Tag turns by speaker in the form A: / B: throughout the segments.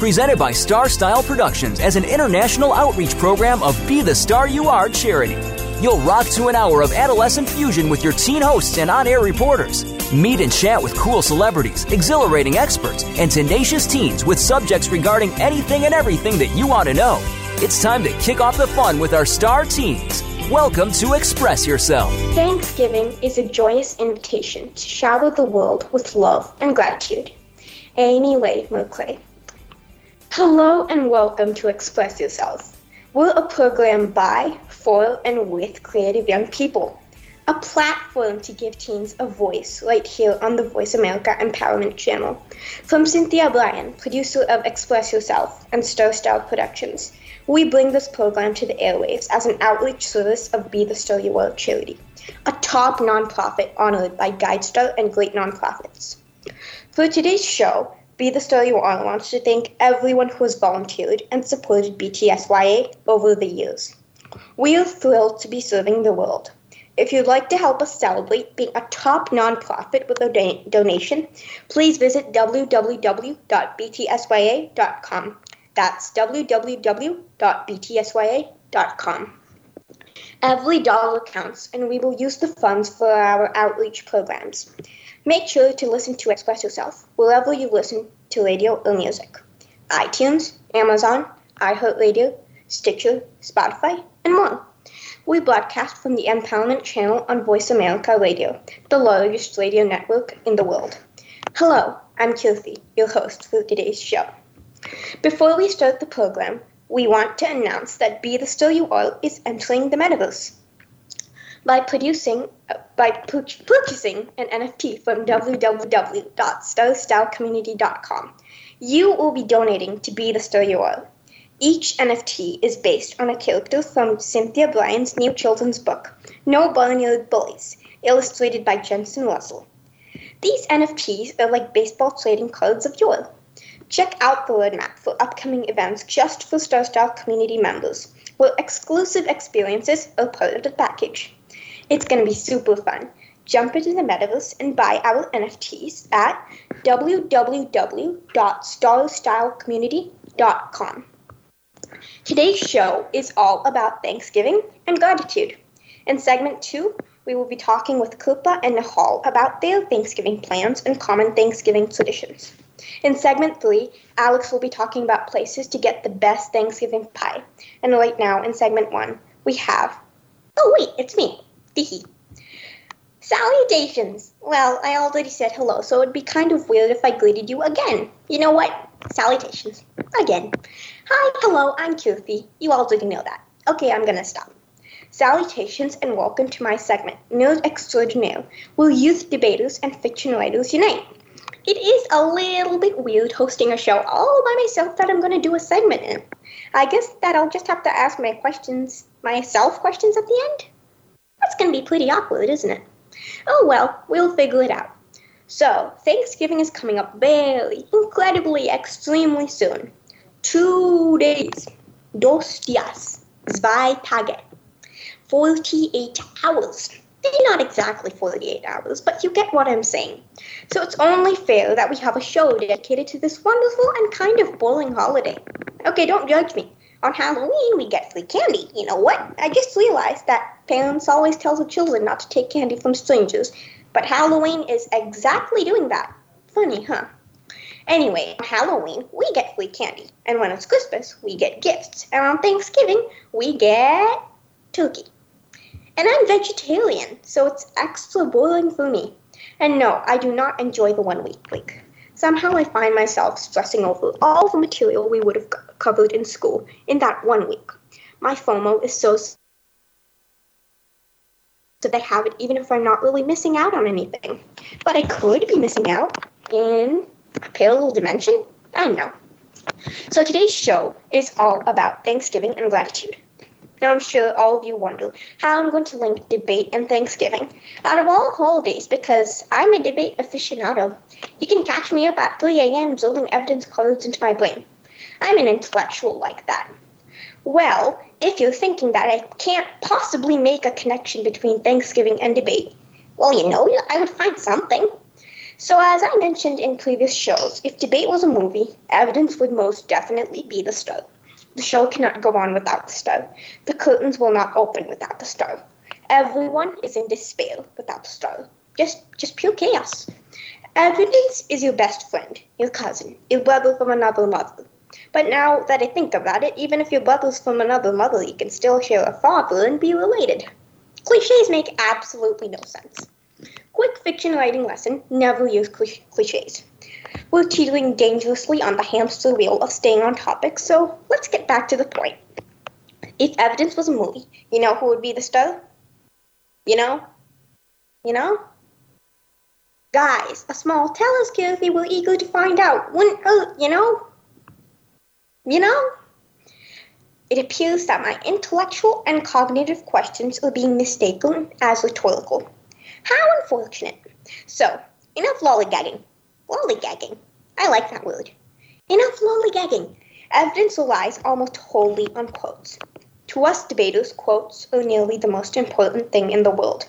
A: Presented by Star Style Productions as an international outreach program of Be the Star You Are charity. You'll rock to an hour of adolescent fusion with your teen hosts and on air reporters. Meet and chat with cool celebrities, exhilarating experts, and tenacious teens with subjects regarding anything and everything that you want to know. It's time to kick off the fun with our star teens. Welcome to Express Yourself.
B: Thanksgiving is a joyous invitation to shower the world with love and gratitude. Amy Leigh Mercree. Hello and welcome to Express Yourself. We're a program by, for, and with creative young people. A platform to give teens a voice right here on the Voice America Empowerment Channel. From Cynthia Bryan, producer of Express Yourself and Star Style Productions, we bring this program to the airwaves as an outreach service of Be the Star Are charity, a top nonprofit honored by GuideStar and great nonprofits. For today's show, Be the Star You Are wants to thank everyone who has volunteered and supported BTSYA over the years. We are thrilled to be serving the world. If you'd like to help us celebrate being a top nonprofit with a don- donation, please visit www.btsya.com. That's www.btsya.com. Every dollar counts, and we will use the funds for our outreach programs. Make sure to listen to Express Yourself wherever you listen to radio or music iTunes, Amazon, iHeartRadio, Stitcher, Spotify, and more. We broadcast from the Empowerment Channel on Voice America Radio, the largest radio network in the world. Hello, I'm Kirthi, your host for today's show. Before we start the program, we want to announce that Be the Still You Are is entering the metaverse. By producing, by purchasing an NFT from www.starstylecommunity.com, you will be donating to Be the Star You Are. Each NFT is based on a character from Cynthia Bryan's new children's book, No Barnyard Bullies, illustrated by Jensen Russell. These NFTs are like baseball trading cards of yore. Check out the roadmap for upcoming events just for Star Style community members, where exclusive experiences are part of the package. It's going to be super fun. Jump into the metaverse and buy our NFTs at www.starstylecommunity.com. Today's show is all about Thanksgiving and gratitude. In segment two, we will be talking with Krupa and Nihal about their Thanksgiving plans and common Thanksgiving traditions. In segment three, Alex will be talking about places to get the best Thanksgiving pie. And right now, in segment one, we have. Oh, wait, it's me. Dihi. Salutations! Well, I already said hello, so it'd be kind of weird if I greeted you again. You know what? Salutations. Again. Hi, hello, I'm Kirthi. You already know that. Okay, I'm gonna stop. Salutations and welcome to my segment, Nerd Extraordinaire, where youth debaters and fiction writers unite. It is a little bit weird hosting a show all by myself that I'm gonna do a segment in. I guess that I'll just have to ask my questions, myself questions at the end. That's gonna be pretty awkward, isn't it? Oh well, we'll figure it out. So, Thanksgiving is coming up very, incredibly, extremely soon. Two days. Dos días. Zwei Tage. 48 hours. Not exactly 48 hours, but you get what I'm saying. So it's only fair that we have a show dedicated to this wonderful and kind of boring holiday. Okay, don't judge me. On Halloween, we get free candy. You know what? I just realized that parents always tell the children not to take candy from strangers, but Halloween is exactly doing that. Funny, huh? Anyway, on Halloween, we get free candy. And when it's Christmas, we get gifts. And on Thanksgiving, we get turkey. And I'm vegetarian, so it's extra boring for me. And no, I do not enjoy the one week week. Somehow I find myself stressing over all the material we would have covered in school in that one week. My FOMO is so s- they have it even if I'm not really missing out on anything. But I could be missing out in a parallel dimension. I don't know. So today's show is all about Thanksgiving and gratitude. Now I'm sure all of you wonder how I'm going to link debate and Thanksgiving out of all holidays because I'm a debate aficionado. You can catch me up at 3 a.m. building evidence cards into my brain. I'm an intellectual like that. Well, if you're thinking that I can't possibly make a connection between Thanksgiving and debate, well, you know, I would find something. So, as I mentioned in previous shows, if debate was a movie, evidence would most definitely be the star. The show cannot go on without the star. The curtains will not open without the star. Everyone is in despair without the star. Just, just pure chaos. Evidence is your best friend, your cousin, your brother from another mother. But now that I think about it, even if your brother's from another mother, you can still share a father and be related. Cliches make absolutely no sense. Quick fiction writing lesson never use cliches. We're teetering dangerously on the hamster wheel of staying on topic, so let's get back to the point. If evidence was a movie, you know who would be the star? You know? You know? Guys, a small us Kathy we're eager to find out. Wouldn't hurt, you know? You know? It appears that my intellectual and cognitive questions are being mistaken as rhetorical. How unfortunate. So, enough lollygagging. Lollygagging. I like that word. Enough lollygagging. Evidence relies almost wholly on quotes. To us debaters, quotes are nearly the most important thing in the world.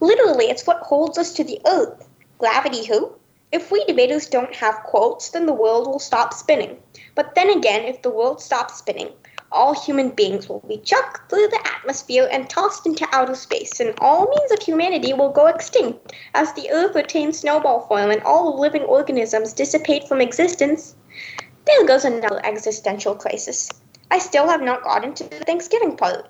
B: Literally, it's what holds us to the earth. Gravity, who? If we debaters don't have quotes, then the world will stop spinning. But then again, if the world stops spinning, all human beings will be chucked through the atmosphere and tossed into outer space, and all means of humanity will go extinct as the Earth retains snowball form and all living organisms dissipate from existence. There goes another existential crisis. I still have not gotten to the Thanksgiving part.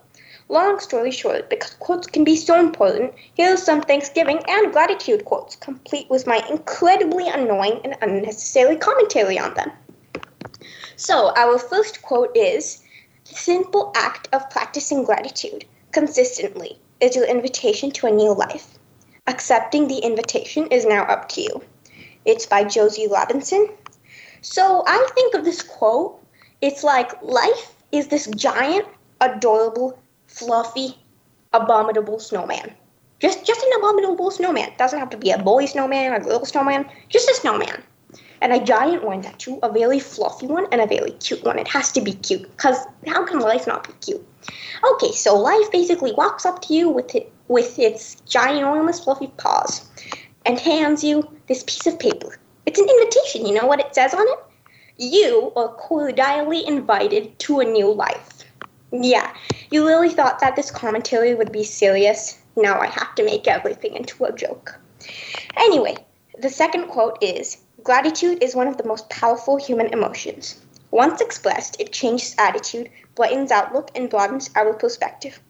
B: Long story short, because quotes can be so important, here are some Thanksgiving and gratitude quotes, complete with my incredibly annoying and unnecessary commentary on them. So, our first quote is the simple act of practicing gratitude consistently is your invitation to a new life. Accepting the invitation is now up to you. It's by Josie Robinson. So I think of this quote, it's like life is this giant, adorable, fluffy, abominable snowman. Just just an abominable snowman. Doesn't have to be a boy snowman, a girl snowman, just a snowman and a giant one that too, a very fluffy one and a very cute one. It has to be cute because how can life not be cute? Okay, so life basically walks up to you with it with its ginormous fluffy paws and hands you this piece of paper. It's an invitation. You know what it says on it? You are cordially invited to a new life. Yeah, you really thought that this commentary would be serious? Now I have to make everything into a joke. Anyway, the second quote is Gratitude is one of the most powerful human emotions. Once expressed, it changes attitude, brightens outlook, and broadens our perspective.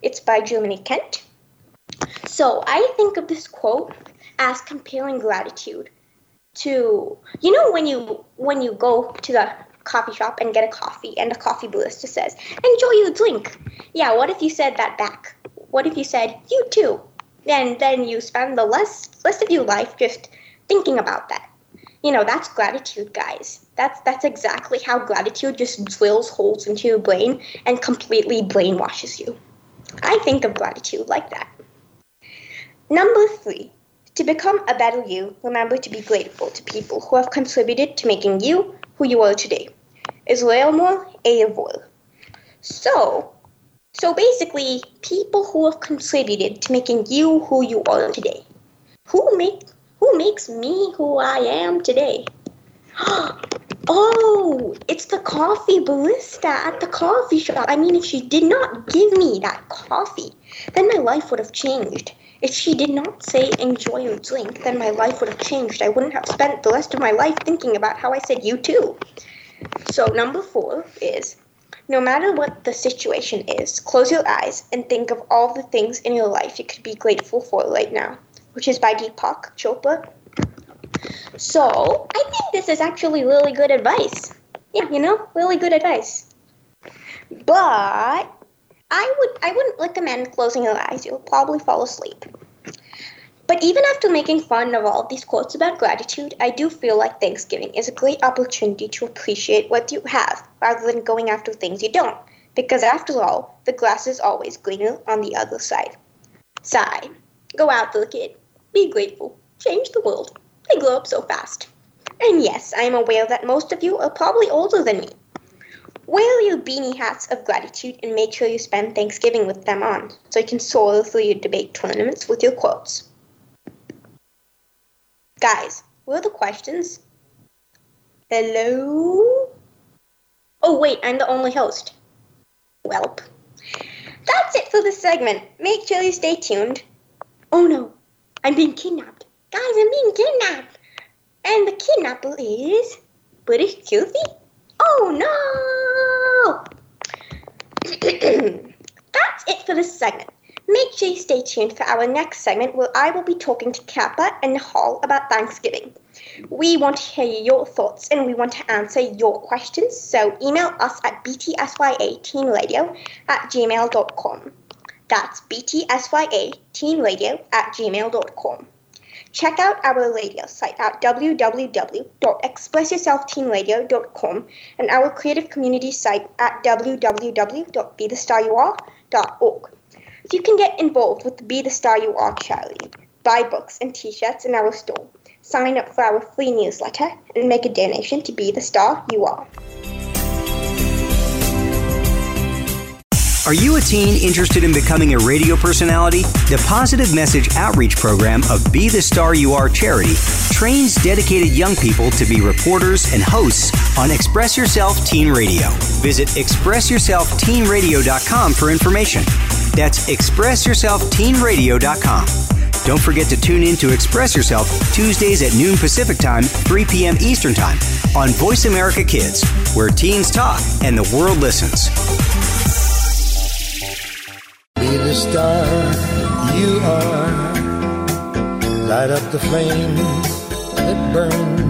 B: It's by Germany Kent. So I think of this quote as comparing gratitude to you know when you when you go to the coffee shop and get a coffee and the coffee barista says enjoy your drink. Yeah what if you said that back? What if you said you too. Then then you spend the rest rest of your life just thinking about that. You know that's gratitude guys. That's that's exactly how gratitude just drills holes into your brain and completely brainwashes you. I think of gratitude like that. Number three to become a better you remember to be grateful to people who have contributed to making you who you are today israel moore eh, Avor. so so basically people who have contributed to making you who you are today who make who makes me who I am today? Oh, it's the coffee barista at the coffee shop. I mean, if she did not give me that coffee, then my life would have changed. If she did not say enjoy your drink, then my life would have changed. I wouldn't have spent the rest of my life thinking about how I said you too. So, number four is no matter what the situation is, close your eyes and think of all the things in your life you could be grateful for right now which is by Deepak Chopra. So I think this is actually really good advice. Yeah, you know, really good advice. But I would I wouldn't recommend closing your eyes. You'll probably fall asleep. But even after making fun of all these quotes about gratitude, I do feel like Thanksgiving is a great opportunity to appreciate what you have rather than going after things you don't. Because after all, the grass is always greener on the other side. Sigh. Go out, little kid. Be grateful. Change the world. They grow up so fast. And yes, I am aware that most of you are probably older than me. Wear your beanie hats of gratitude and make sure you spend Thanksgiving with them on, so you can soar through your debate tournaments with your quotes. Guys, what are the questions? Hello? Oh, wait, I'm the only host. Welp. That's it for this segment. Make sure you stay tuned. Oh no, I'm being kidnapped. Guys, I'm being kidnapped. And the kidnapper is British Goofy? Oh no! That's it for this segment. Make sure you stay tuned for our next segment where I will be talking to Kappa and Hall about Thanksgiving. We want to hear your thoughts and we want to answer your questions, so email us at btsya at gmail.com. That's btsya at gmail.com. Check out our radio site at www.expressyourselfteenradio.com and our creative community site at You can get involved with the Be the Star You Are charity, buy books and t-shirts in our store, sign up for our free newsletter, and make a donation to Be the Star You Are.
C: Are you a teen interested in becoming a radio personality? The Positive Message Outreach Program of Be the Star You Are charity trains dedicated young people to be reporters and hosts on Express Yourself Teen Radio. Visit expressyourselfteenradio.com for information. That's expressyourselfteenradio.com. Don't forget to tune in to Express Yourself Tuesdays at noon Pacific Time, 3 p.m. Eastern Time on Voice America Kids, where teens talk and the world listens.
D: Be the star you are. Light up the flame that burns.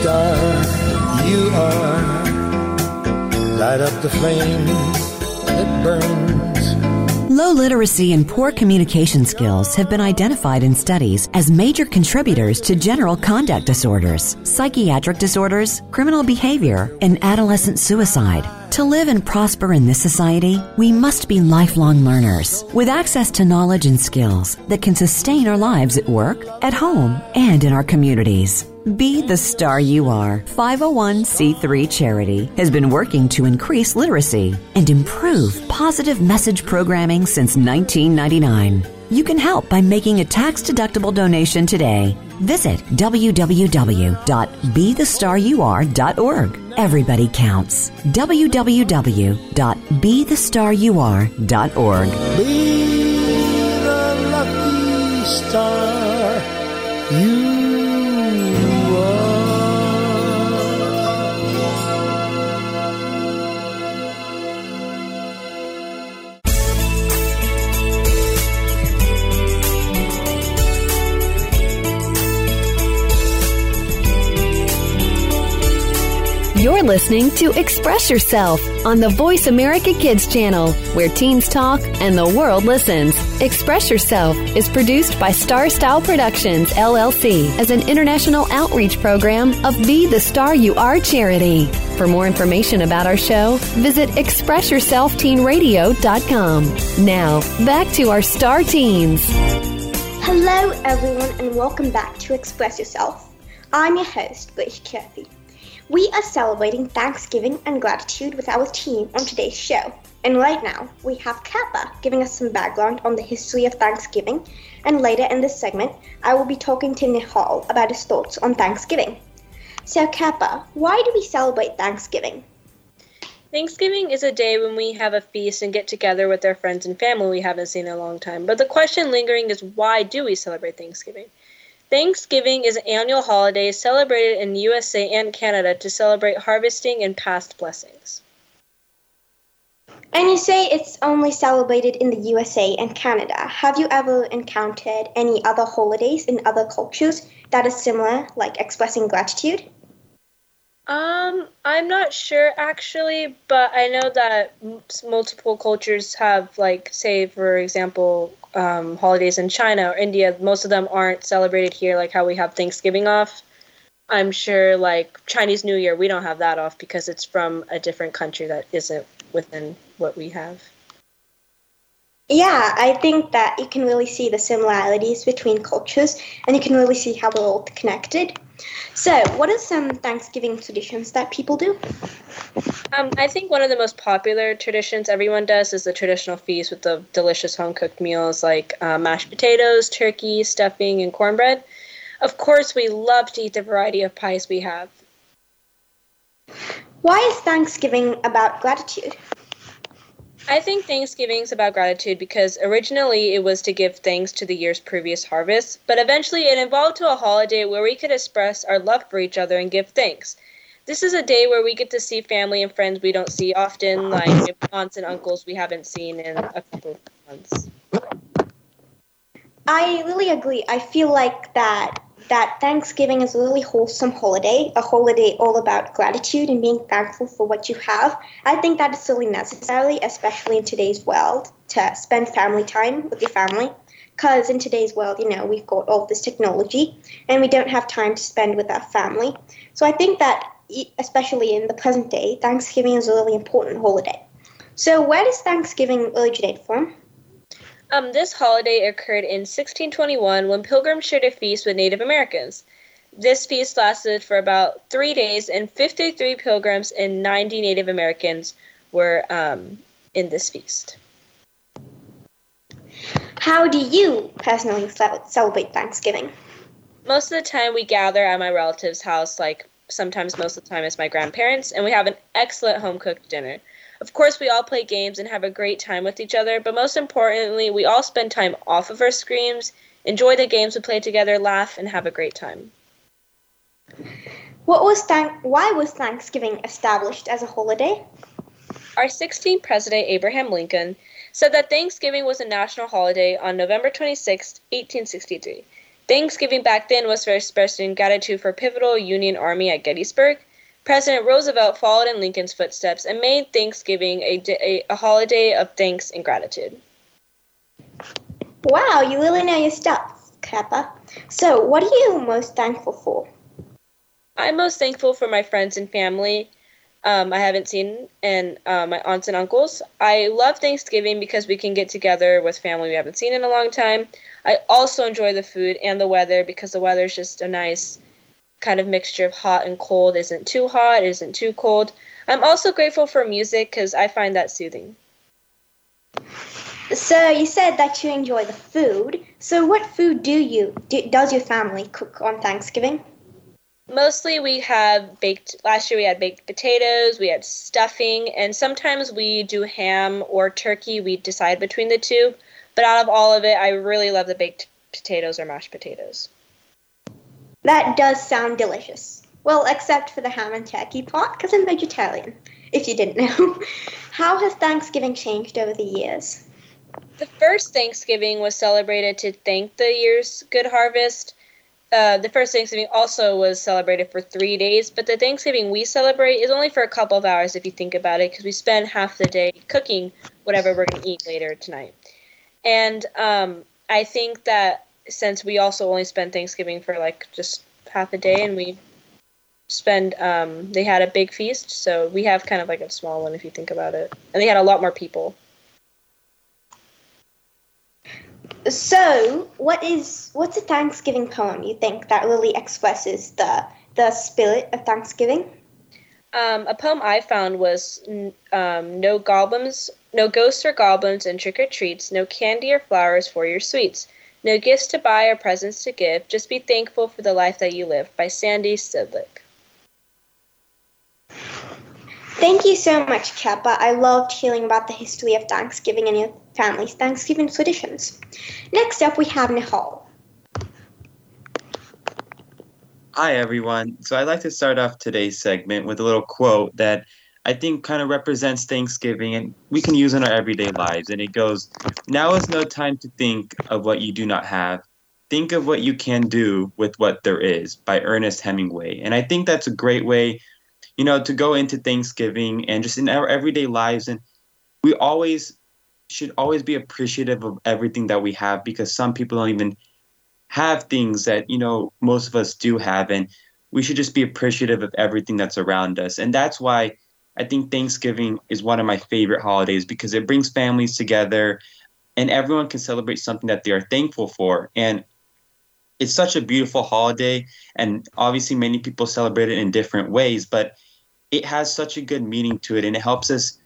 D: star you are. Light up the flame that burns.
E: Low literacy and poor communication skills have been identified in studies as major contributors to general conduct disorders, psychiatric disorders, criminal behavior, and adolescent suicide. To live and prosper in this society, we must be lifelong learners with access to knowledge and skills that can sustain our lives at work, at home, and in our communities. Be the Star You Are 501c3 charity has been working to increase literacy and improve positive message programming since 1999. You can help by making a tax deductible donation today. Visit www.bethestaryouare.org. Everybody counts. www.bethestaryouare.org.
D: Be the lucky star you
F: listening to Express Yourself on the Voice America Kids channel, where teens talk and the world listens. Express Yourself is produced by Star Style Productions, LLC, as an international outreach program of Be the Star You Are charity. For more information about our show, visit ExpressYourselfTeenRadio.com. Now, back to our Star Teens.
B: Hello, everyone, and welcome back to Express Yourself. I'm your host, Grace Kirby. We are celebrating Thanksgiving and gratitude with our team on today's show. And right now, we have Kappa giving us some background on the history of Thanksgiving. And later in this segment, I will be talking to Nihal about his thoughts on Thanksgiving. So, Kappa, why do we celebrate Thanksgiving?
G: Thanksgiving is a day when we have a feast and get together with our friends and family we haven't seen in a long time. But the question lingering is why do we celebrate Thanksgiving? Thanksgiving is an annual holiday celebrated in the USA and Canada to celebrate harvesting and past blessings.
B: And you say it's only celebrated in the USA and Canada. Have you ever encountered any other holidays in other cultures that are similar, like expressing gratitude?
G: Um, I'm not sure actually, but I know that m- multiple cultures have, like, say, for example, um, holidays in China or India. Most of them aren't celebrated here, like how we have Thanksgiving off. I'm sure, like Chinese New Year, we don't have that off because it's from a different country that isn't within what we have.
B: Yeah, I think that you can really see the similarities between cultures and you can really see how we're all connected. So, what are some Thanksgiving traditions that people do?
G: Um, I think one of the most popular traditions everyone does is the traditional feast with the delicious home cooked meals like uh, mashed potatoes, turkey, stuffing, and cornbread. Of course, we love to eat the variety of pies we have.
B: Why is Thanksgiving about gratitude?
G: I think Thanksgiving is about gratitude because originally it was to give thanks to the year's previous harvest, but eventually it evolved to a holiday where we could express our love for each other and give thanks. This is a day where we get to see family and friends we don't see often, like aunts and uncles we haven't seen in a couple of months.
B: I really agree. I feel like that that Thanksgiving is a really wholesome holiday, a holiday all about gratitude and being thankful for what you have. I think that is really necessary, especially in today's world, to spend family time with your family. Because in today's world, you know, we've got all this technology and we don't have time to spend with our family. So I think that, especially in the present day, Thanksgiving is a really important holiday. So, where does Thanksgiving originate from?
G: Um, this holiday occurred in 1621 when pilgrims shared a feast with Native Americans. This feast lasted for about three days, and 53 pilgrims and 90 Native Americans were um, in this feast.
B: How do you personally celebrate Thanksgiving?
G: Most of the time, we gather at my relative's house, like sometimes most of the time it's my grandparents, and we have an excellent home cooked dinner. Of course, we all play games and have a great time with each other, but most importantly, we all spend time off of our screens, enjoy the games we play together, laugh, and have a great time.
B: What was thank- why was Thanksgiving established as a holiday?
G: Our 16th president, Abraham Lincoln, said that Thanksgiving was a national holiday on November 26, 1863. Thanksgiving back then was for expressing gratitude for pivotal Union Army at Gettysburg. President Roosevelt followed in Lincoln's footsteps and made Thanksgiving a, a, a holiday of thanks and gratitude.
B: Wow, you really know your stuff, Kappa. So, what are you most thankful for?
G: I'm most thankful for my friends and family um, I haven't seen, and uh, my aunts and uncles. I love Thanksgiving because we can get together with family we haven't seen in a long time. I also enjoy the food and the weather because the weather is just a nice kind of mixture of hot and cold. isn't too hot, isn't too cold. I'm also grateful for music because I find that soothing.
B: So, you said that you enjoy the food. So, what food do you do, does your family cook on Thanksgiving?
G: Mostly we have baked, last year we had baked potatoes, we had stuffing, and sometimes we do ham or turkey. We decide between the two. But out of all of it, I really love the baked potatoes or mashed potatoes.
B: That does sound delicious. Well, except for the ham and turkey part, because I'm vegetarian, if you didn't know. How has Thanksgiving changed over the years?
G: The first Thanksgiving was celebrated to thank the year's good harvest. Uh, the first Thanksgiving also was celebrated for three days, but the Thanksgiving we celebrate is only for a couple of hours if you think about it, because we spend half the day cooking whatever we're going to eat later tonight. And um, I think that since we also only spend Thanksgiving for like just half a day, and we spend, um, they had a big feast, so we have kind of like a small one if you think about it, and they had a lot more people.
B: So, what is what's a Thanksgiving poem you think that really expresses the the spirit of Thanksgiving?
G: Um, a poem I found was um, no goblins, no ghosts or goblins and trick or treats, no candy or flowers for your sweets, no gifts to buy or presents to give. Just be thankful for the life that you live. By Sandy Sidlick.
B: Thank you so much, Keppa. I loved hearing about the history of Thanksgiving and your family's Thanksgiving traditions. Next up, we have Nihal.
H: Hi, everyone. So I'd like to start off today's segment with a little quote that I think kind of represents Thanksgiving and we can use in our everyday lives. And it goes, Now is no time to think of what you do not have. Think of what you can do with what there is by Ernest Hemingway. And I think that's a great way, you know, to go into Thanksgiving and just in our everyday lives. And we always should always be appreciative of everything that we have because some people don't even have things that you know most of us do have and we should just be appreciative of everything that's around us and that's why i think thanksgiving is one of my favorite holidays because it brings families together and everyone can celebrate something that they are thankful for. And it's such a beautiful holiday and obviously many people celebrate it in different ways but it has such a good meaning to it and it helps us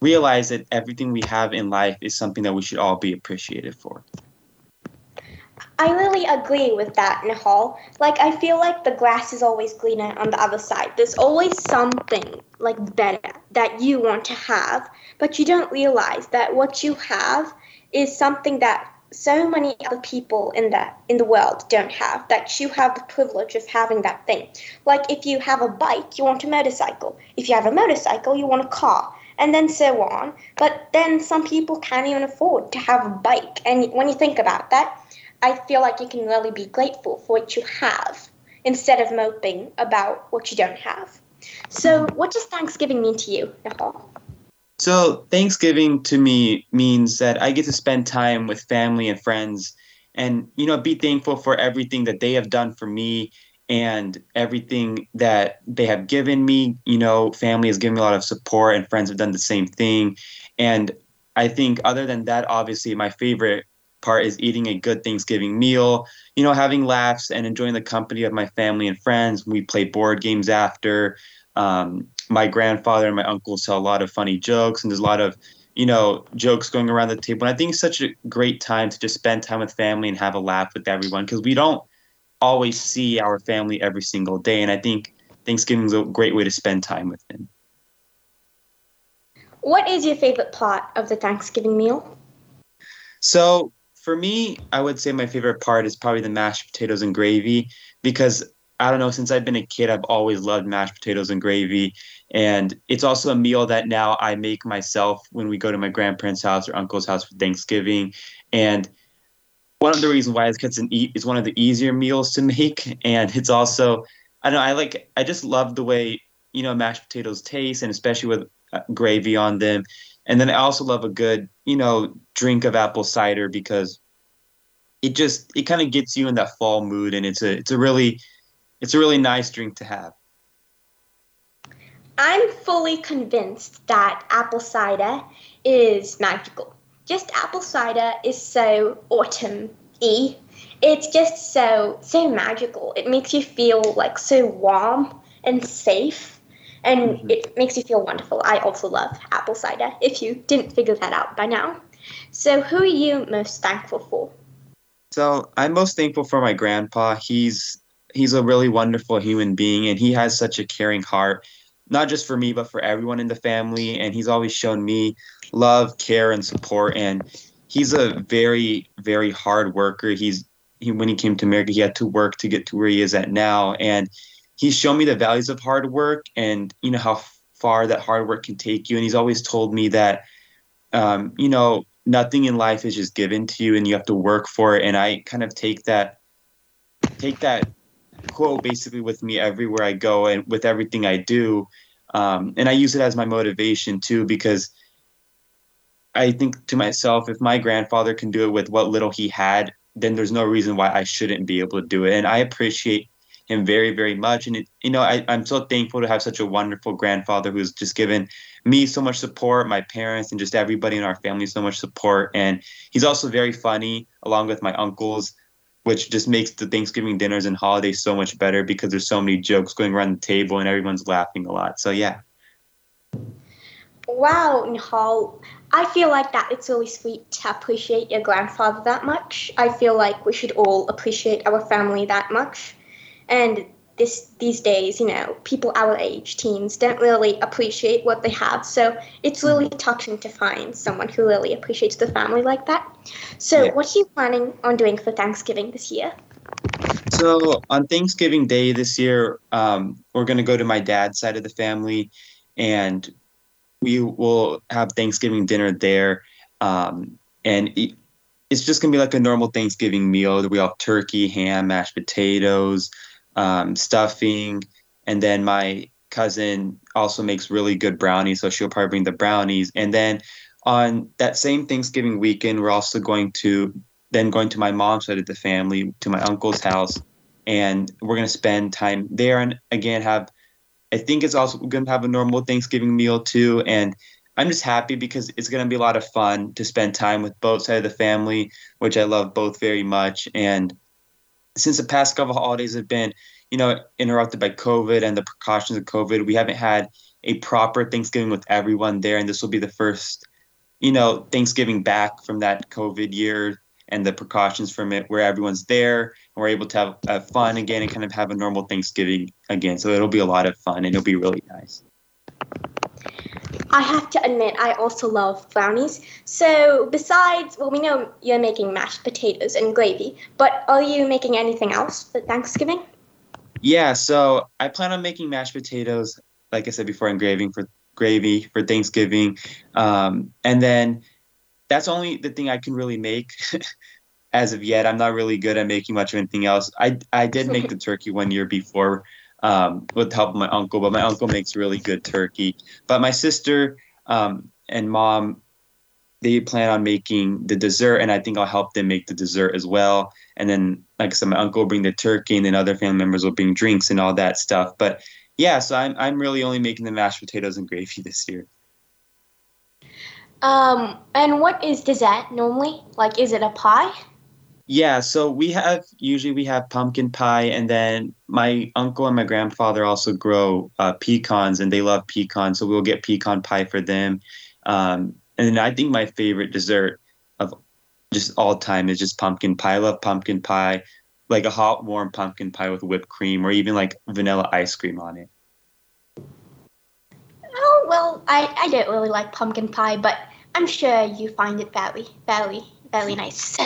H: realize that everything we have in life is something that we should all be appreciated for
B: I really agree with that, Nihal. Like, I feel like the grass is always greener on the other side. There's always something, like, better that you want to have, but you don't realize that what you have is something that so many other people in the in the world don't have that you have the privilege of having that thing like if you have a bike you want a motorcycle if you have a motorcycle you want a car and then so on but then some people can't even afford to have a bike and when you think about that I feel like you can really be grateful for what you have instead of moping about what you don't have. So, what does Thanksgiving mean to you, Nicole?
H: So, Thanksgiving to me means that I get to spend time with family and friends and, you know, be thankful for everything that they have done for me and everything that they have given me. You know, family has given me a lot of support and friends have done the same thing. And I think, other than that, obviously, my favorite part is eating a good Thanksgiving meal, you know, having laughs and enjoying the company of my family and friends. We play board games after. Um, my grandfather and my uncle tell a lot of funny jokes, and there's a lot of, you know, jokes going around the table. And I think it's such a great time to just spend time with family and have a laugh with everyone because we don't always see our family every single day. And I think Thanksgiving is a great way to spend time with them.
B: What is your favorite part of the Thanksgiving meal?
H: So for me, I would say my favorite part is probably the mashed potatoes and gravy because I don't know, since I've been a kid, I've always loved mashed potatoes and gravy. And it's also a meal that now I make myself when we go to my grandparents' house or uncle's house for Thanksgiving. And one of the reasons why is because it's one of the easier meals to make. And it's also, I don't know, I like, I just love the way, you know, mashed potatoes taste and especially with uh, gravy on them. And then I also love a good, you know, drink of apple cider because it just it kind of gets you in that fall mood and it's a it's a really it's a really nice drink to have.
B: I'm fully convinced that apple cider is magical. Just apple cider is so autumn-y. It's just so so magical. It makes you feel like so warm and safe and mm-hmm. it makes you feel wonderful. I also love apple cider, if you didn't figure that out by now. So, who are you most thankful for?
H: So, I'm most thankful for my grandpa. He's he's a really wonderful human being, and he has such a caring heart, not just for me, but for everyone in the family. And he's always shown me love, care, and support. And he's a very, very hard worker. He's he, when he came to America, he had to work to get to where he is at now, and he's shown me the values of hard work and you know how far that hard work can take you. And he's always told me that um, you know nothing in life is just given to you and you have to work for it. And i kind of take that take that quote basically with me everywhere i go and with everything i do. Um, and i use it as my motivation too because i think to myself if my grandfather can do it with what little he had then there's no reason why i shouldn't be able to do it. And i appreciate him very, very much. And it, you know, I, I'm so thankful to have such a wonderful grandfather who's just given me so much support, my parents, and just everybody in our family so much support. And he's also very funny, along with my uncles, which just makes the Thanksgiving dinners and holidays so much better because there's so many jokes going around the table and everyone's laughing a lot. So yeah.
B: Wow, Nihal. I feel like that it's really sweet to appreciate your grandfather that much. I feel like we should all appreciate our family that much. And this these days, you know, people our age, teens, don't really appreciate what they have. So it's really touching to find someone who really appreciates the family like that. So,
H: Yeah.
B: what are you planning on doing for Thanksgiving this year?
H: So on Thanksgiving Day this year, um, we're going to go to my dad's side of the family, and we will have Thanksgiving dinner there. Um, and it, it's just going to be like a normal Thanksgiving meal. We have turkey, ham, mashed potatoes, um, stuffing, and then my cousin also makes really good brownies, so she'll probably bring the brownies. And then on that same Thanksgiving weekend, we're also going to then going to my mom's side of the family to my uncle's house. And we're going to spend time there and again have i think it's also going to have a normal thanksgiving meal too. And i'm just happy because it's going to be a lot of fun to spend time with both side of the family which i love both very much. And since the past couple holidays have been you know interrupted by covid and the precautions of covid we haven't had a proper thanksgiving with everyone there and this will be the first you know thanksgiving back from that covid year and the precautions from it where everyone's there and we're able to have, have fun again and kind of have a normal Thanksgiving again. So it'll be a lot of fun and it'll be really nice.
B: I have to admit, I also love brownies. So, besides, well, we know you're making mashed potatoes and gravy, but are you making anything else for Thanksgiving?
H: Yeah, so I plan on making mashed potatoes, like I said before, and gravy for gravy for Thanksgiving. Um, and then that's only the thing I can really make as of yet. I'm not really good at making much of anything else. I I did make the turkey one year before um, with the help of my uncle, but my uncle makes really good turkey. But my sister um, and mom, they plan on making the dessert, and I think I'll help them make the dessert as well. And then, like I said, my uncle will bring the turkey, and then other family members will bring drinks and all that stuff. But yeah, so I'm I'm really only making the mashed potatoes and gravy this year.
B: Um, and what is dessert normally? Like, is it a pie?
H: Yeah, so we have usually we have pumpkin pie, and then my uncle and my grandfather also grow uh, pecans, and they love pecans, so we'll get pecan pie for them. Um, and I think my favorite dessert of just all time is just pumpkin pie. I love pumpkin pie, like a hot warm pumpkin pie with whipped cream, or even like vanilla ice cream on it.
B: Oh, well, I, I don't really like pumpkin pie, but I'm sure you find it very, very, very nice. So,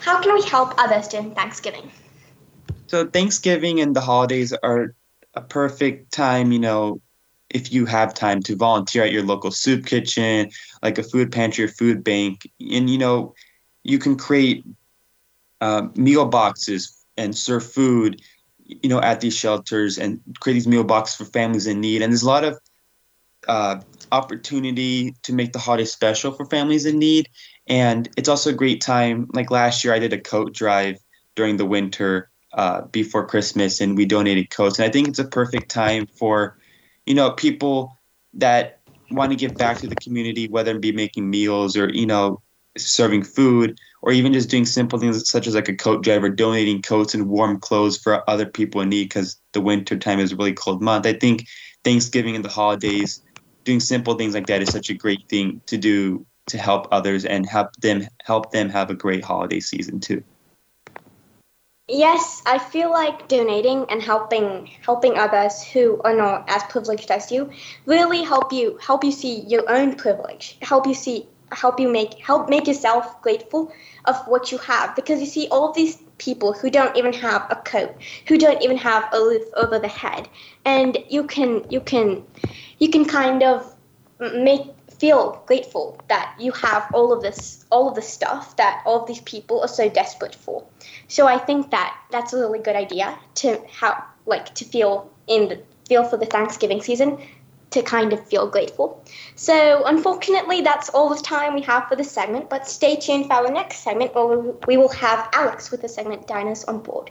B: how can we help others during Thanksgiving?
H: So Thanksgiving and the holidays are a perfect time, you know, if you have time to volunteer at your local soup kitchen, like a food pantry or food bank, and you know, you can create uh, meal boxes and serve food, you know, at these shelters and create these meal boxes for families in need. And there's a lot of uh, opportunity to make the holiday special for families in need. And it's also a great time. Like last year, I did a coat drive during the winter uh, before Christmas, and we donated coats. And I think it's a perfect time for, you know, people that want to give back to the community, whether it be making meals or you know, serving food, or even just doing simple things such as like a coat drive or donating coats and warm clothes for other people in need because the winter time is a really cold month. I think Thanksgiving and the holidays, doing simple things like that is such a great thing to do to help others and help them help them have a great holiday season too.
B: Yes, I feel like donating and helping helping others who are not as privileged as you really help you help you see your own privilege. Help you see help you make help make yourself grateful of what you have because you see all these people who don't even have a coat, who don't even have a roof over the head, and you can you can you can kind of make feel grateful that you have all of this all of the stuff that all of these people are so desperate for. So i think that that's a really good idea to how like to feel in the feel for the thanksgiving season to kind of feel grateful. So unfortunately that's all the time we have for this segment but stay tuned for our next segment where we will have alex with the segment diners on board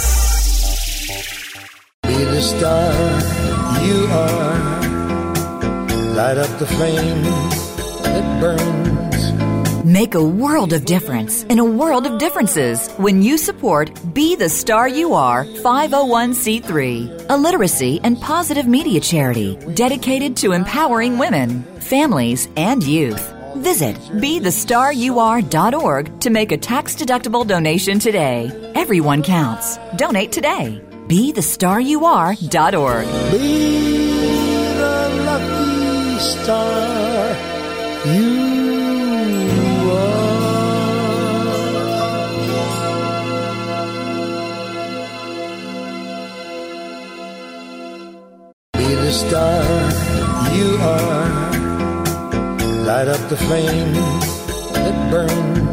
D: Star you are. Light up the flame that burns.
I: Make a world of difference in a world of differences when you support Be the Star You Are 501c3, a literacy and positive media charity dedicated to empowering women, families, and youth. Visit BeTheStarYouAre.org to make a tax deductible donation today. Everyone counts. Donate today. BeTheStarYouAre.org.
D: Be the lucky star you are. Be the star you are. Light up the flame that burns.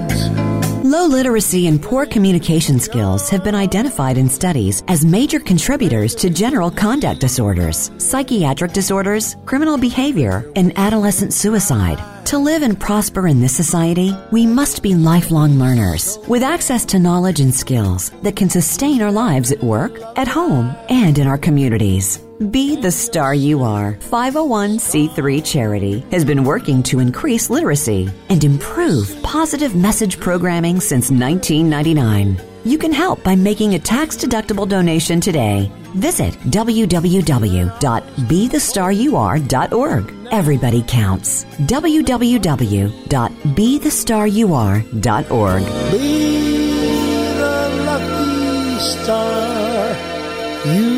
E: Low literacy and poor communication skills have been identified in studies as major contributors to general conduct disorders, psychiatric disorders, criminal behavior, and adolescent suicide. To live and prosper in this society, we must be lifelong learners with access to knowledge and skills that can sustain our lives at work, at home, and in our communities. Be the Star You Are 501c3 charity has been working to increase literacy and improve positive message programming since 1999. You can help by making a tax deductible donation today. Visit www.bethestarur.org. Everybody counts. www.bethestarur.org.
D: Be the lucky star you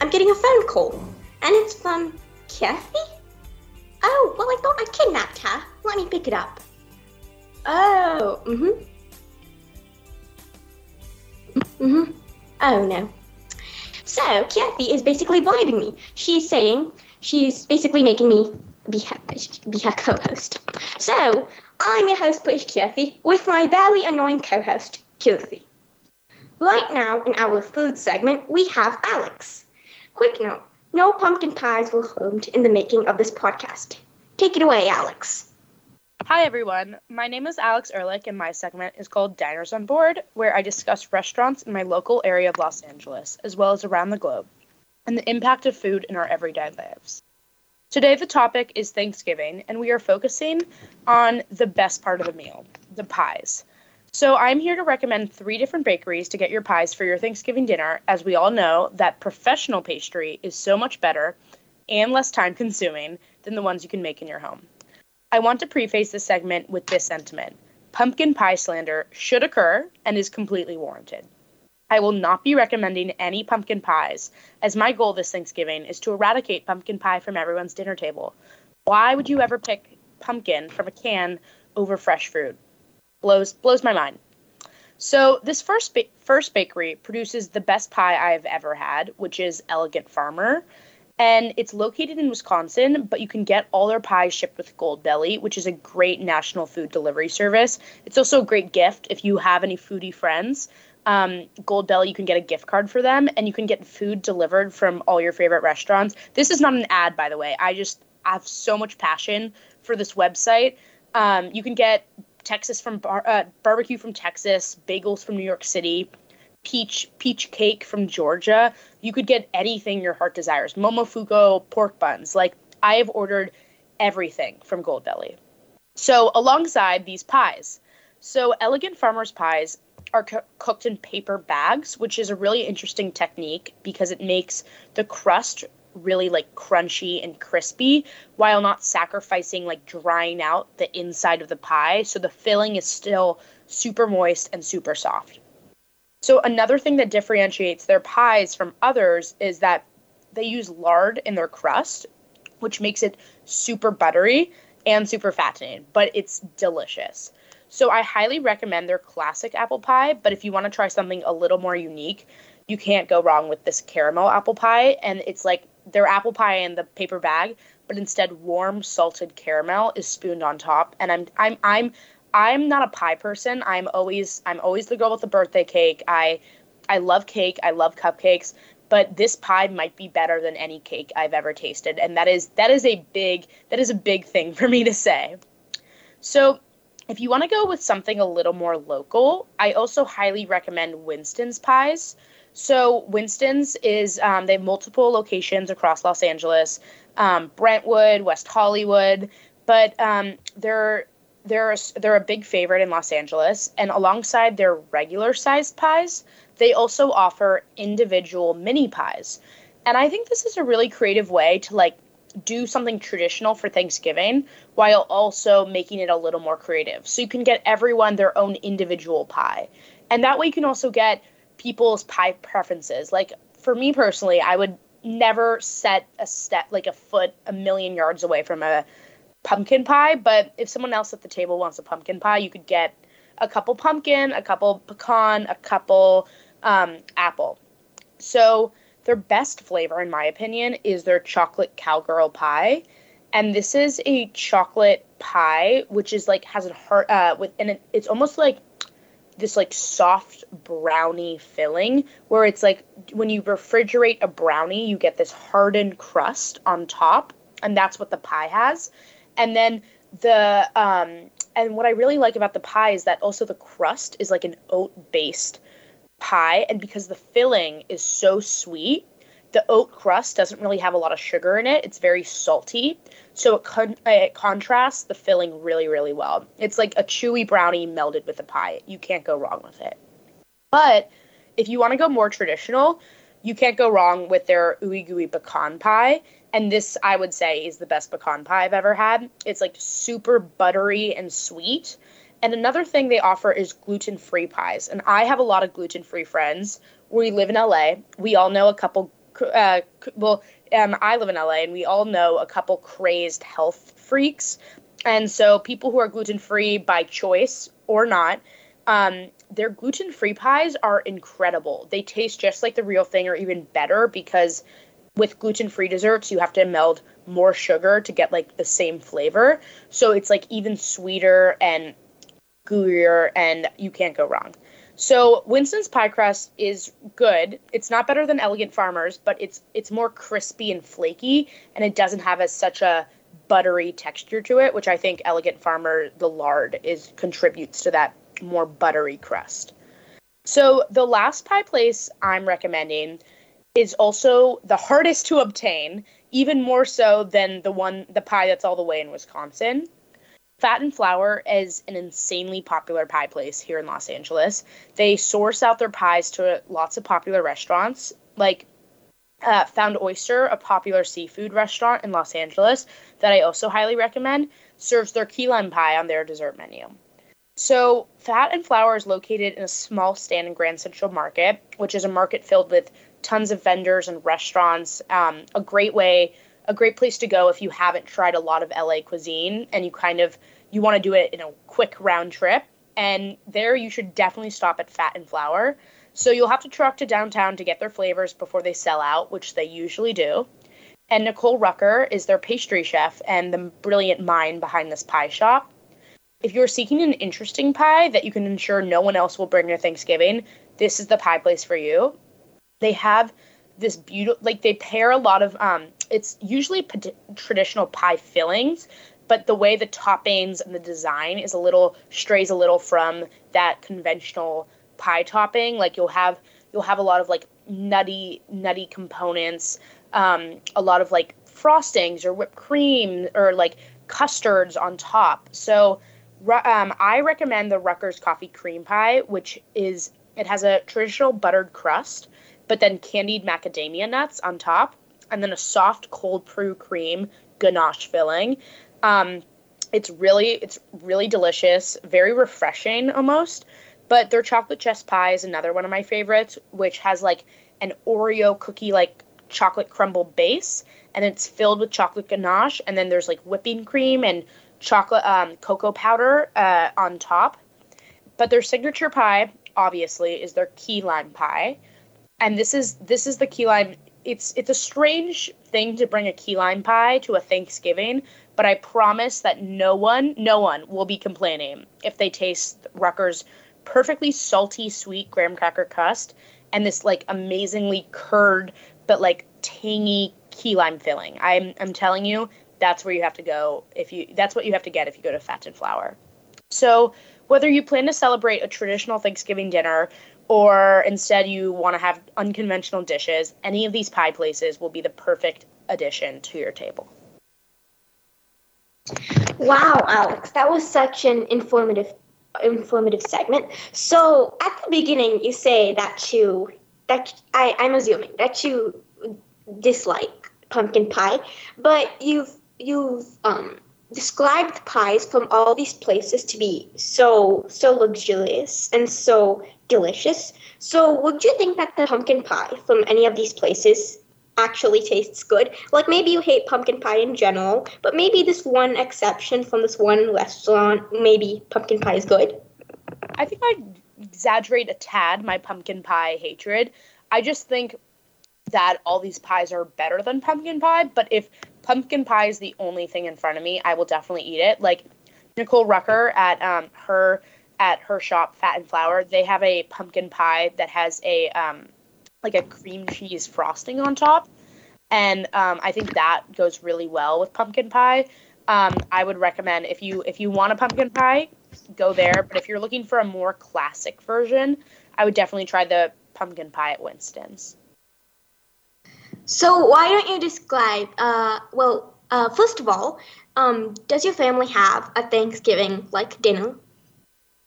B: I'm getting a phone call, and it's from Kathy? Oh, well, I thought I kidnapped her. Let me pick it up. Oh, mm hmm. Mm hmm. Oh, no. So, Kathy is basically bribing me. She's saying she's basically making me be her, be her co host. So, I'm your host, British Kathy, with my very annoying co host, Kathy. Right now, in our food segment, we have Alex. Quick note no pumpkin pies were harmed in the making of this podcast. Take it away, Alex.
J: Hi, everyone. My name is Alex Ehrlich, and my segment is called Diners on Board, where I discuss restaurants in my local area of Los Angeles, as well as around the globe, and the impact of food in our everyday lives. Today, the topic is Thanksgiving, and we are focusing on the best part of the meal the pies. So, I'm here to recommend three different bakeries to get your pies for your Thanksgiving dinner, as we all know that professional pastry is so much better and less time consuming than the ones you can make in your home. I want to preface this segment with this sentiment pumpkin pie slander should occur and is completely warranted. I will not be recommending any pumpkin pies, as my goal this Thanksgiving is to eradicate pumpkin pie from everyone's dinner table. Why would you ever pick pumpkin from a can over fresh fruit? Blows blows my mind. So this first ba- first bakery produces the best pie I've ever had, which is Elegant Farmer, and it's located in Wisconsin. But you can get all their pies shipped with Goldbelly, which is a great national food delivery service. It's also a great gift if you have any foodie friends. Um, Goldbelly, you can get a gift card for them, and you can get food delivered from all your favorite restaurants. This is not an ad, by the way. I just have so much passion for this website. Um, you can get Texas from bar- uh, barbecue from Texas, bagels from New York City, peach peach cake from Georgia. You could get anything your heart desires. Momofuku pork buns. Like I have ordered everything from Goldbelly. So alongside these pies, so Elegant Farmers pies are co- cooked in paper bags, which is a really interesting technique because it makes the crust really like crunchy and crispy while not sacrificing like drying out the inside of the pie. So the filling is still super moist and super soft. So another thing that differentiates their pies from others is that they use lard in their crust, which makes it super buttery and super fattening, but it's delicious. So I highly recommend their classic apple pie, but if you want to try something a little more unique, you can't go wrong with this caramel apple pie and it's like their apple pie in the paper bag, but instead warm salted caramel is spooned on top and I'm I'm I'm I'm not a pie person. I'm always I'm always the girl with the birthday cake. I I love cake. I love cupcakes, but this pie might be better than any cake I've ever tasted, and that is that is a big that is a big thing for me to say. So, if you want to go with something a little more local, I also highly recommend Winston's pies. So Winston's is um, they have multiple locations across Los Angeles, um, Brentwood, West Hollywood, but um, they're they're a, they're a big favorite in Los Angeles, and alongside their regular sized pies, they also offer individual mini pies. And I think this is a really creative way to like do something traditional for Thanksgiving while also making it a little more creative. So you can get everyone their own individual pie. And that way you can also get people's pie preferences. Like for me personally, I would never set a step like a foot a million yards away from a pumpkin pie, but if someone else at the table wants a pumpkin pie, you could get a couple pumpkin, a couple pecan, a couple um, apple. So their best flavor, in my opinion, is their chocolate cowgirl pie, and this is a chocolate pie which is like has a heart uh, with and it, it's almost like this like soft brownie filling where it's like when you refrigerate a brownie you get this hardened crust on top and that's what the pie has. And then the um and what I really like about the pie is that also the crust is like an oat based pie and because the filling is so sweet the oat crust doesn't really have a lot of sugar in it. It's very salty so it, con- it contrasts the filling really really well it's like a chewy brownie melded with a pie you can't go wrong with it but if you want to go more traditional you can't go wrong with their ooey gooey pecan pie and this I would say is the best pecan pie I've ever had. It's like super buttery and sweet. And another thing they offer is gluten free pies. And I have a lot of gluten free friends. We live in LA. We all know a couple, uh, well, um, I live in LA and we all know a couple crazed health freaks. And so people who are gluten free by choice or not, um, their gluten free pies are incredible. They taste just like the real thing or even better because with gluten free desserts, you have to meld more sugar to get like the same flavor. So it's like even sweeter and gooier, and you can't go wrong. So Winston's pie crust is good. It's not better than Elegant Farmers, but it's it's more crispy and flaky, and it doesn't have as such a buttery texture to it, which I think Elegant Farmer the lard is contributes to that more buttery crust. So the last pie place I'm recommending is also the hardest to obtain, even more so than the one the pie that's all the way in Wisconsin. Fat and Flour is an insanely popular pie place here in Los Angeles. They source out their pies to lots of popular restaurants, like uh, Found Oyster, a popular seafood restaurant in Los Angeles that I also highly recommend, serves their key lime pie on their dessert menu. So, Fat and Flour is located in a small stand in Grand Central Market, which is a market filled with tons of vendors and restaurants. Um, a great way, a great place to go if you haven't tried a lot of LA cuisine and you kind of you want to do it in a quick round trip. And there you should definitely stop at Fat and Flour. So you'll have to truck to downtown to get their flavors before they sell out, which they usually do. And Nicole Rucker is their pastry chef and the brilliant mind behind this pie shop. If you're seeking an interesting pie that you can ensure no one else will bring to Thanksgiving, this is the pie place for you they have this beautiful like they pair a lot of um it's usually p- traditional pie fillings but the way the toppings and the design is a little strays a little from that conventional pie topping. Like you'll have you'll have a lot of like nutty nutty components um a lot of like frostings or whipped cream or like custards on top. So um, I recommend the Rutgers coffee cream pie, which is it has a traditional buttered crust, but then candied macadamia nuts on top, and then a soft cold brew cream ganache filling. Um, it's really it's really delicious, very refreshing almost. But their chocolate chess pie is another one of my favorites, which has like an Oreo cookie like chocolate crumble base, and it's filled with chocolate ganache, and then there's like whipping cream and chocolate um, cocoa powder uh, on top. But their signature pie, obviously, is their key lime pie, and this is this is the key lime. It's it's a strange thing to bring a key lime pie to a Thanksgiving, but I promise that no one, no one will be complaining if they taste Rucker's perfectly salty, sweet graham cracker crust and this like amazingly curd but like tangy key lime filling. I'm I'm telling you, that's where you have to go if you that's what you have to get if you go to Fat and Flour. So whether you plan to celebrate a traditional Thanksgiving dinner or instead you want to have unconventional dishes, any of these pie places will be the perfect addition to your table.
B: Wow, Alex, that was such an informative informative segment. So at the beginning, you say that you that I, I'm assuming that you dislike pumpkin pie, but you've you've um, described pies from all these places to be so so luxurious and so delicious. So would you think that the pumpkin pie from any of these places actually tastes good? Like maybe you hate pumpkin pie in general, but maybe this one exception from this one restaurant, maybe pumpkin pie is good.
J: I think I exaggerate a tad my pumpkin pie hatred. I just think that all these pies are better than pumpkin pie, but if pumpkin pie is the only thing in front of me, I will definitely eat it. Like Nicole Rucker at um, her at her shop Fat and Flour, they have a pumpkin pie that has a um, like a cream cheese frosting on top, and um, I think that goes really well with pumpkin pie. Um, I would recommend if you if you want a pumpkin pie, go there. But if you're looking for a more classic version, I would definitely try the pumpkin pie at Winston's.
B: So why don't you describe? Uh, well, uh, first of all, um, does your family have a Thanksgiving like dinner?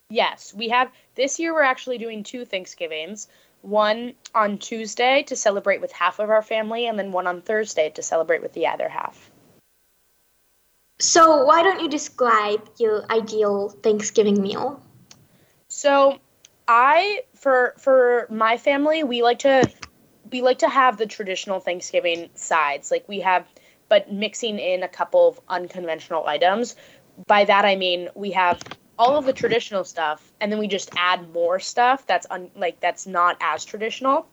J: Yes, we have. This year we're actually doing two Thanksgivings. One on Tuesday to celebrate with half of our family, and then one on Thursday to celebrate with the other half.
B: So why don't you describe your ideal Thanksgiving meal?
J: So I for for my family, we like to we like to have the traditional Thanksgiving sides. Like we have but mixing in a couple of unconventional items. By that I mean we have all of the traditional stuff and then we just add more stuff that's un, like that's not as traditional.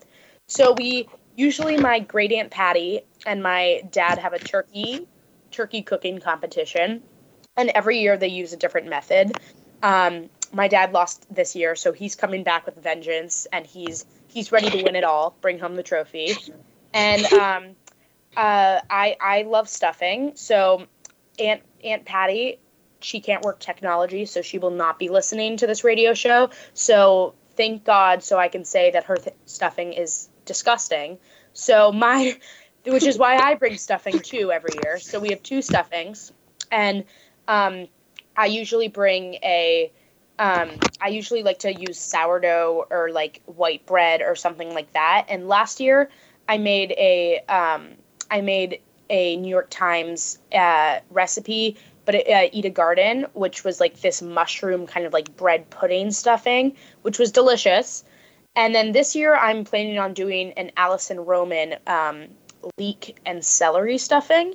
J: So we usually my great aunt Patty and my dad have a turkey turkey cooking competition and every year they use a different method. Um, my dad lost this year, so he's coming back with vengeance, and he's he's ready to win it all, bring home the trophy. And um, uh, I I love stuffing, so Aunt Aunt Patty, she can't work technology, so she will not be listening to this radio show. So thank God, so I can say that her th- stuffing is disgusting. So my, which is why I bring stuffing too every year. So we have two stuffings, and um, I usually bring a um, I usually like to use sourdough or like white bread or something like that. And last year, I made a um, I made a New York Times uh, recipe, but it, uh, eat a garden, which was like this mushroom kind of like bread pudding stuffing, which was delicious. And then this year, I'm planning on doing an Alison Roman um, leek and celery stuffing.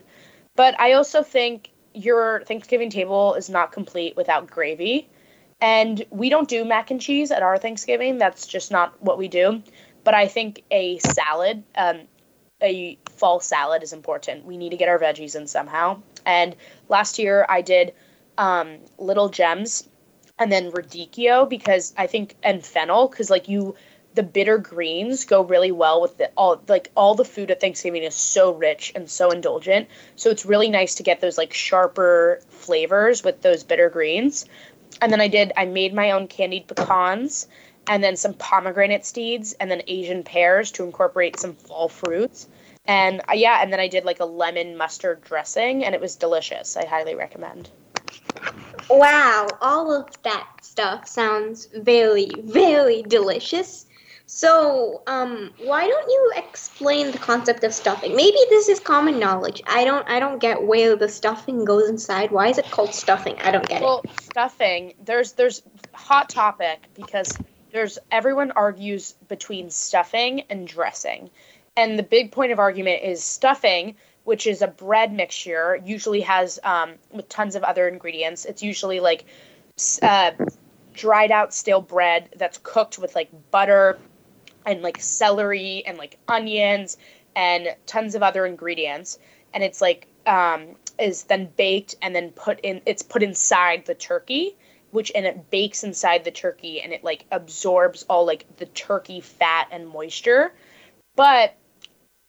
J: But I also think your Thanksgiving table is not complete without gravy. And we don't do mac and cheese at our Thanksgiving. That's just not what we do. But I think a salad, um, a fall salad is important. We need to get our veggies in somehow. And last year I did um, little gems and then radicchio because I think and fennel because like you the bitter greens go really well with the all like all the food at Thanksgiving is so rich and so indulgent. So it's really nice to get those like sharper flavors with those bitter greens and then I did I made my own candied pecans and then some pomegranate seeds and then Asian pears to incorporate some fall fruits. And uh, yeah, and then I did like a lemon mustard dressing and it was delicious. I highly recommend.
B: Wow, all of that stuff sounds very, very delicious. So, um, why don't you explain the concept of stuffing? Maybe this is common knowledge. I don't, I don't get where the stuffing goes inside. Why is it called stuffing? I don't get
J: well,
B: it.
J: Well, stuffing. There's, there's hot topic because there's everyone argues between stuffing and dressing, and the big point of argument is stuffing which is a bread mixture, usually has um, with tons of other ingredients. It's usually like uh, dried out stale bread that's cooked with like butter and like celery and like onions and tons of other ingredients. And it's like um, is then baked and then put in. It's put inside the turkey, which and it bakes inside the turkey and it like absorbs all like the turkey fat and moisture. But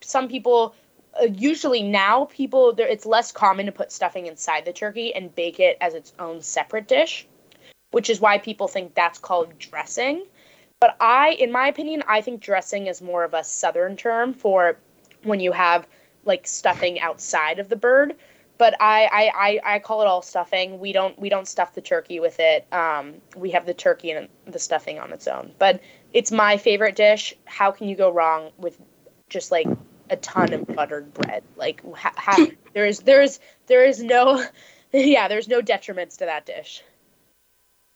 J: some people uh, usually now people there it's less common to put stuffing inside the turkey and bake it as its own separate dish which is why people think that's called dressing but i in my opinion i think dressing is more of a southern term for when you have like stuffing outside of the bird but I, I, I, I call it all stuffing. We don't we don't stuff the turkey with it. Um, we have the turkey and the stuffing on its own. But it's my favorite dish. How can you go wrong with just like a ton of buttered bread. Like ha- ha- there is there is there is no yeah there's no detriments to that dish.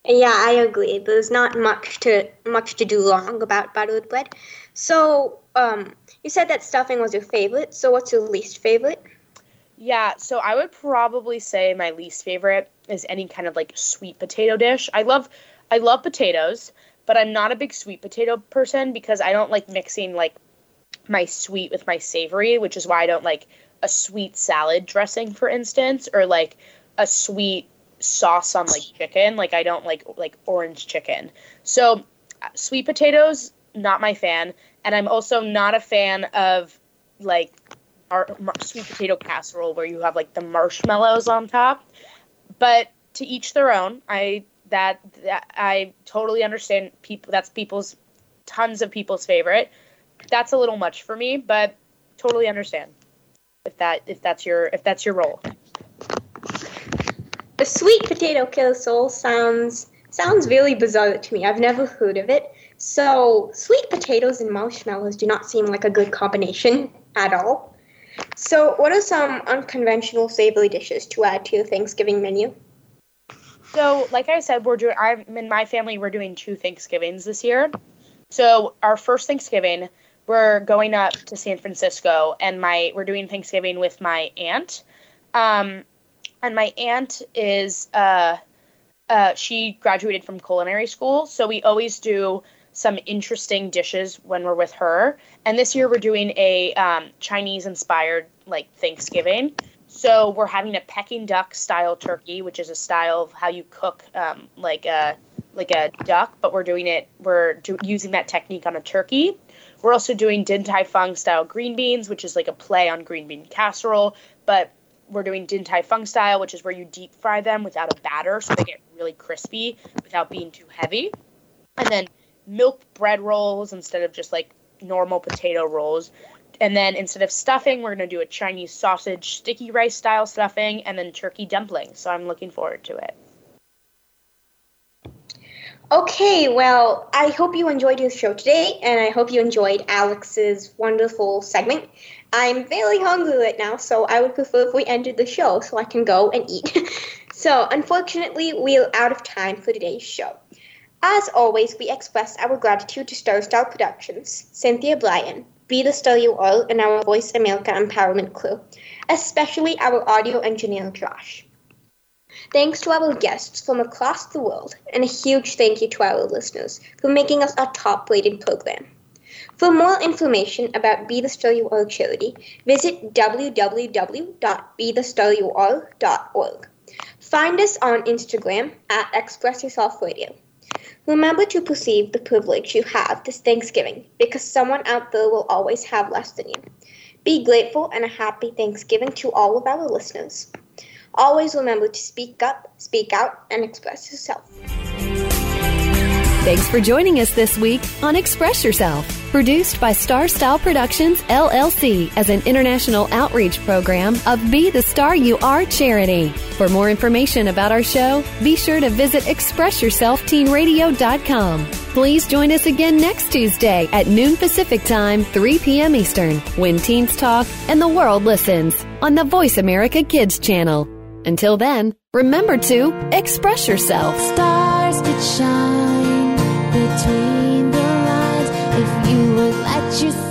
B: Yeah, I agree. There's not much to much to do long about buttered bread. So, um, you said that stuffing was your favorite. So, what's your least favorite?
J: Yeah, so I would probably say my least favorite is any kind of like sweet potato dish. I love I love potatoes, but I'm not a big sweet potato person because I don't like mixing like my sweet with my savory, which is why I don't like a sweet salad dressing, for instance, or like a sweet sauce on like chicken. Like I don't like like orange chicken. So sweet potatoes, not my fan, and I'm also not a fan of like our sweet potato casserole where you have like the marshmallows on top. But to each their own. I that, that I totally understand people. That's people's tons of people's favorite that's a little much for me, but totally understand if that if that's your if that's your role.
B: Sweet potato casserole sounds sounds really bizarre to me. I've never heard of it. So sweet potatoes and marshmallows do not seem like a good combination at all. So, what are some unconventional savory dishes to add to your Thanksgiving menu?
J: So, like I said, we're doing. I'm in my family. We're doing two Thanksgivings this year. So, our first Thanksgiving, we're going up to San Francisco, and my we're doing Thanksgiving with my aunt. Um, and my aunt is uh, uh, she graduated from culinary school, so we always do some interesting dishes when we're with her. And this year we're doing a um, Chinese inspired like Thanksgiving. So we're having a Peking duck style turkey, which is a style of how you cook um, like a like a duck, but we're doing it. We're do, using that technique on a turkey. We're also doing Din Tai Fung style green beans, which is like a play on green bean casserole, but we're doing Din Tai Fung style, which is where you deep fry them without a batter, so they get really crispy without being too heavy. And then milk bread rolls instead of just like normal potato rolls. And then instead of stuffing, we're going to do a Chinese sausage sticky rice style stuffing and then turkey dumplings. So I'm looking forward to it.
B: Okay, well, I hope you enjoyed your show today, and I hope you enjoyed Alex's wonderful segment. I'm very hungry right now, so I would prefer if we ended the show so I can go and eat. so, unfortunately, we're out of time for today's show. As always, we express our gratitude to Star Style Productions, Cynthia Brian, Be the Star You Are, and our Voice America Empowerment crew, especially our audio engineer Josh. Thanks to our guests from across the world, and a huge thank you to our listeners for making us a top rated program. For more information about Be the Star You Are charity, visit www.bethestarur.org. Find us on Instagram at Express Yourself Radio. Remember to perceive the privilege you have this Thanksgiving because someone out there will always have less than you. Be grateful and a happy Thanksgiving to all of our listeners. Always remember to speak up, speak out, and express yourself.
F: Thanks for joining us this week on Express Yourself Produced by Star Style Productions, LLC, as an international outreach program of Be the Star You Are charity. For more information about our show, be sure to visit ExpressYourselfTeenRadio.com. Please join us again next Tuesday at noon Pacific Time, 3 p.m. Eastern, when teens talk and the world listens on the Voice America Kids channel. Until then, remember to express yourself.
K: Stars could shine between the lines if you would let yourself